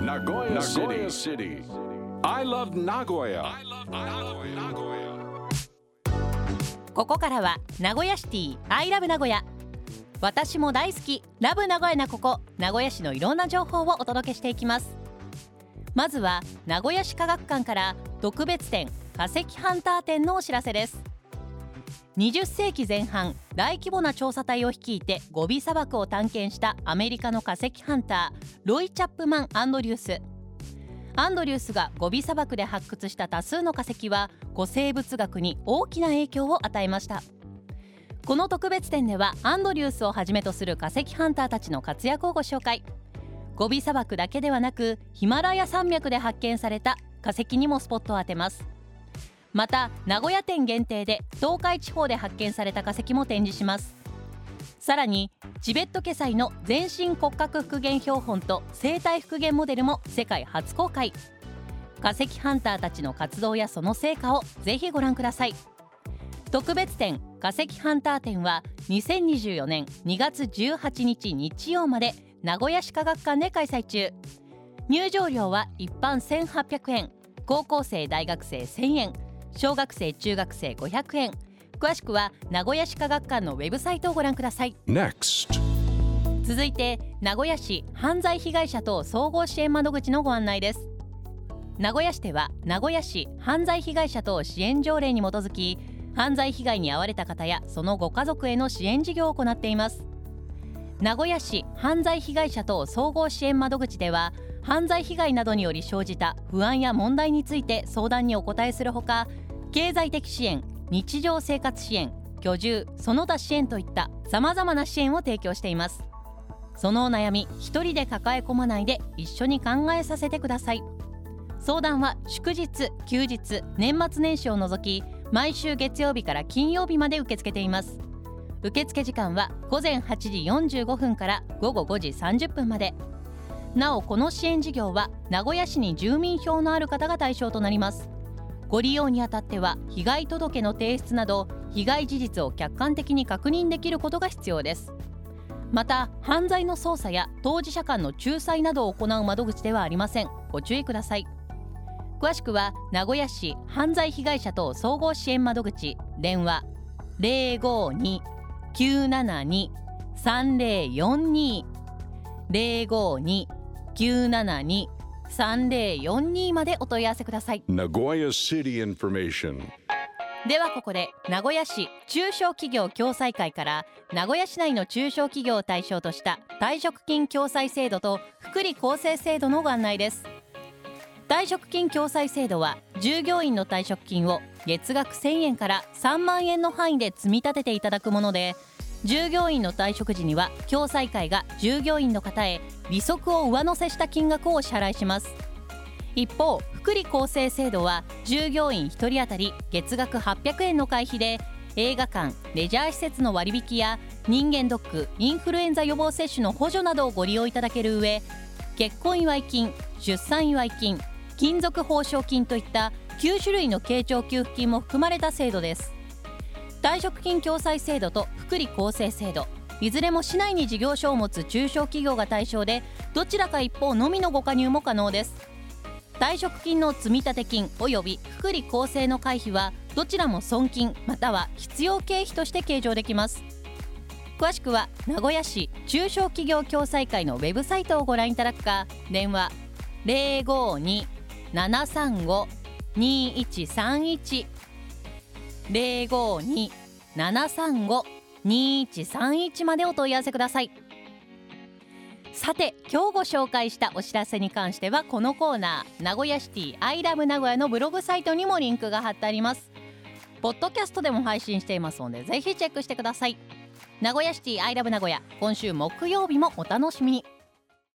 Nagoya City. I love Nagoya. ここからは名古屋シティ I love 名古屋私も大好き。ラブ名古屋なここ。名古屋市のいろんな情報をお届けしていきます。まずは名古屋市科学館から特別展化石ハンター展のお知らせです20世紀前半大規模な調査隊を率いてゴビ砂漠を探検したアメリカの化石ハンターロイ・チャップマン・アンドリュース。アンドリュースがゴビ砂漠で発掘した多数の化石は古生物学に大きな影響を与えました。この特別展ではアンドリュースをはじめとする化石ハンターたちの活躍をご紹介。ゴビ砂漠だけではなくヒマラヤ山脈で発見された化石にもスポットを当てます。また名古屋店限定で東海地方で発見された化石も展示します。さらにチベットケサイの全身骨格復元標本と生体復元モデルも世界初公開。化石ハンターたちの活動やその成果をぜひご覧ください。特別展化石ハンター展は2024年2月18日日曜まで名古屋市科学館で開催中。入場料は一般1800円高校生大学生1000円。小学生中学生500円。詳しくは名古屋市科学館のウェブサイトをご覧ください。Next. 続いて名古屋市犯罪被害者等総合支援窓口のご案内です。名古屋市では名古屋市犯罪被害者等支援条例に基づき犯罪被害に遭われた方やそのご家族への支援事業を行っています。名古屋市犯罪被害者等総合支援窓口では犯罪被害などにより生じた不安や問題について相談にお答えするほか経済的支援日常生活支援居住その他支援といったさまざまな支援を提供しています。そのお悩み一人で抱え込まないで一緒に考えさせてください。相談は祝日休日年末年始を除き毎週月曜日から金曜日まで受け付けています。受付時間は午前8時45分から午後5時30分まで。なおこの支援事業は名古屋市に住民票のある方が対象となります。ご利用にあたっては被害届の提出など被害事実を客観的に確認できることが必要です。また犯罪の捜査や当事者間の仲裁などを行う窓口ではありません。ご注意ください。詳しくは名古屋市犯罪被害者等総合支援窓口電話052-972-3042 052 052-972-3042までお問い合わせください Nagoya City information. ではここで名古屋市中小企業共済会から名古屋市内の中小企業を対象とした退職金共済制度と福利厚生制度のご案内です退職金共済制度は従業員の退職金を月額1000円から3万円の範囲で積み立てていただくもので従業員の退職時には共済会が従業員の方へ利息を上乗せした金額をお支払いします。一方福利厚生制度は従業員1人当たり月額800円の会費で映画館レジャー施設の割引や人間ドックインフルエンザ予防接種の補助などをご利用いただける上結婚祝い金出産祝い金金属報奨金といった9種類の慶長給付金も含まれた制度です。退職金共済制度と福利厚生制度。いずれも市内に事業所を持つ中小企業が対象でどちらか一方のみのご加入も可能です。退職金の積立金及び福利厚生の回避はどちらも損金または必要経費として計上できます。詳しくは名古屋市中小企業共済会のウェブサイトをご覧いただくか電話052-735-2131 052-735-2131までお問い合わせください。さて今日ご紹介したお知らせに関してはこのコーナー名古屋シティアイラブ名古屋のブログサイトにもリンクが貼ってあります。ポッドキャストでも配信していますのでぜひチェックしてください。名古屋シティアイラブ名古屋今週木曜日もお楽しみに。